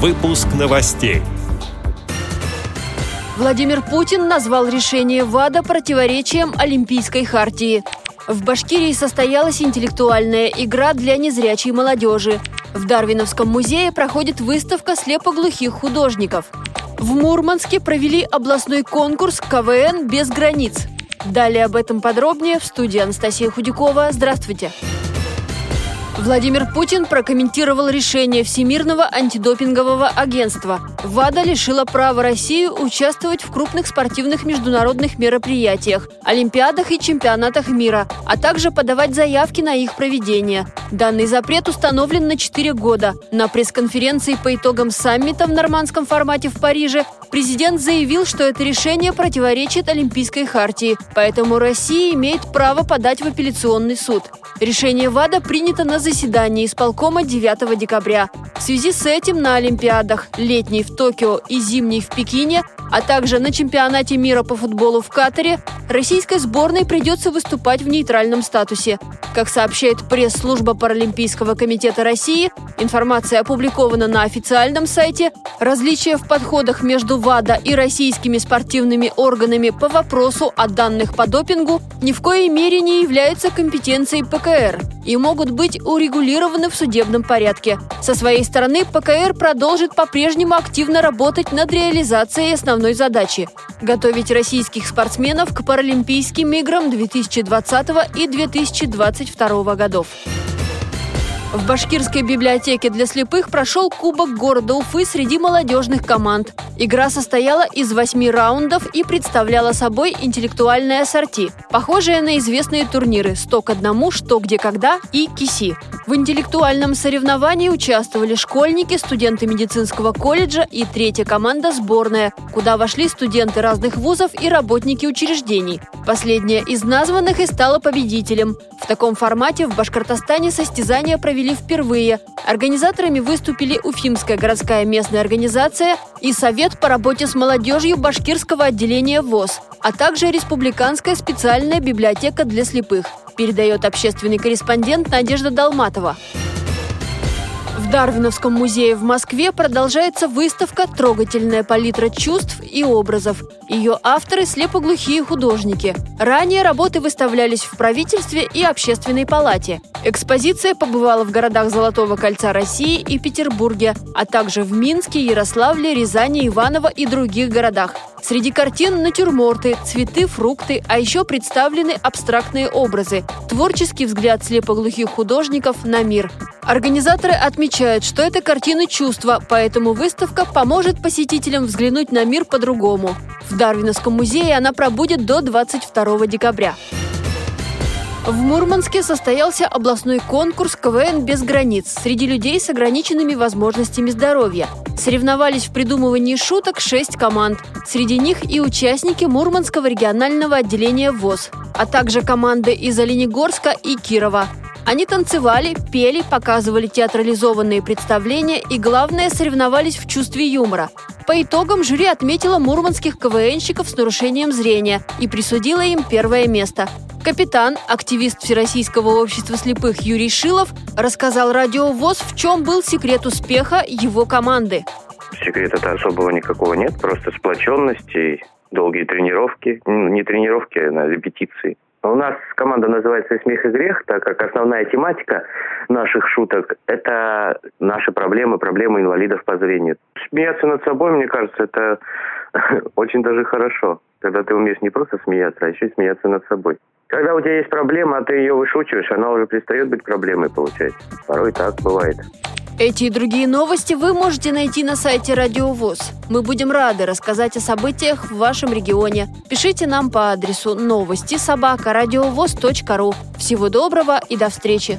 Выпуск новостей. Владимир Путин назвал решение ВАДА противоречием Олимпийской хартии. В Башкирии состоялась интеллектуальная игра для незрячей молодежи. В Дарвиновском музее проходит выставка слепоглухих художников. В Мурманске провели областной конкурс КВН без границ. Далее об этом подробнее в студии Анастасия Худякова. Здравствуйте. Владимир Путин прокомментировал решение Всемирного антидопингового агентства. ВАДА лишила права России участвовать в крупных спортивных международных мероприятиях, олимпиадах и чемпионатах мира, а также подавать заявки на их проведение. Данный запрет установлен на 4 года. На пресс-конференции по итогам саммита в нормандском формате в Париже президент заявил, что это решение противоречит Олимпийской хартии, поэтому Россия имеет право подать в апелляционный суд. Решение ВАДА принято на заседании исполкома 9 декабря. В связи с этим на Олимпиадах, летней в Токио и зимней в Пекине, а также на чемпионате мира по футболу в Катаре, российской сборной придется выступать в нейтральном статусе. Как сообщает пресс-служба Паралимпийского комитета России, информация опубликована на официальном сайте, различия в подходах между ВАДА и российскими спортивными органами по вопросу о данных по допингу ни в коей мере не являются компетенцией ПКР и могут быть урегулированы в судебном порядке. Со своей стороны ПКР продолжит по-прежнему активно работать над реализацией основной задачи – готовить российских спортсменов к Паралимпийским играм 2020 и 2022 годов. В Башкирской библиотеке для слепых прошел Кубок города Уфы среди молодежных команд. Игра состояла из восьми раундов и представляла собой интеллектуальное ассорти, похожее на известные турниры «Сто к одному», «Что, где, когда» и «Киси». В интеллектуальном соревновании участвовали школьники, студенты медицинского колледжа и третья команда «Сборная», куда вошли студенты разных вузов и работники учреждений. Последняя из названных и стала победителем. В таком формате в Башкортостане состязания провели впервые. Организаторами выступили Уфимская городская местная организация и Совет по работе с молодежью Башкирского отделения ВОЗ, а также Республиканская специальная библиотека для слепых, передает общественный корреспондент Надежда Долматова. В Дарвиновском музее в Москве продолжается выставка «Трогательная палитра чувств и образов». Ее авторы – слепоглухие художники. Ранее работы выставлялись в правительстве и общественной палате. Экспозиция побывала в городах Золотого кольца России и Петербурге, а также в Минске, Ярославле, Рязани, Иваново и других городах. Среди картин – натюрморты, цветы, фрукты, а еще представлены абстрактные образы, творческий взгляд слепоглухих художников на мир. Организаторы отмечают, что это картины чувства, поэтому выставка поможет посетителям взглянуть на мир по-другому. В Дарвиновском музее она пробудет до 22 декабря. В Мурманске состоялся областной конкурс КВН без границ среди людей с ограниченными возможностями здоровья. Соревновались в придумывании шуток шесть команд. Среди них и участники Мурманского регионального отделения ВОЗ, а также команды из Оленегорска и Кирова. Они танцевали, пели, показывали театрализованные представления и, главное, соревновались в чувстве юмора. По итогам жюри отметила мурманских КВНщиков с нарушением зрения и присудила им первое место. Капитан, активист Всероссийского общества слепых Юрий Шилов, рассказал радио ВОЗ, в чем был секрет успеха его команды. Секрета-то особого никакого нет, просто сплоченность и долгие тренировки. Не тренировки, а репетиции. У нас команда называется «Смех и грех», так как основная тематика наших шуток – это наши проблемы, проблемы инвалидов по зрению. Смеяться над собой, мне кажется, это очень даже хорошо, когда ты умеешь не просто смеяться, а еще и смеяться над собой. Когда у тебя есть проблема, а ты ее вышучиваешь, она уже перестает быть проблемой, получается. Порой так бывает. Эти и другие новости вы можете найти на сайте Радио ВОЗ. Мы будем рады рассказать о событиях в вашем регионе. Пишите нам по адресу новости собака ру. Всего доброго и до встречи!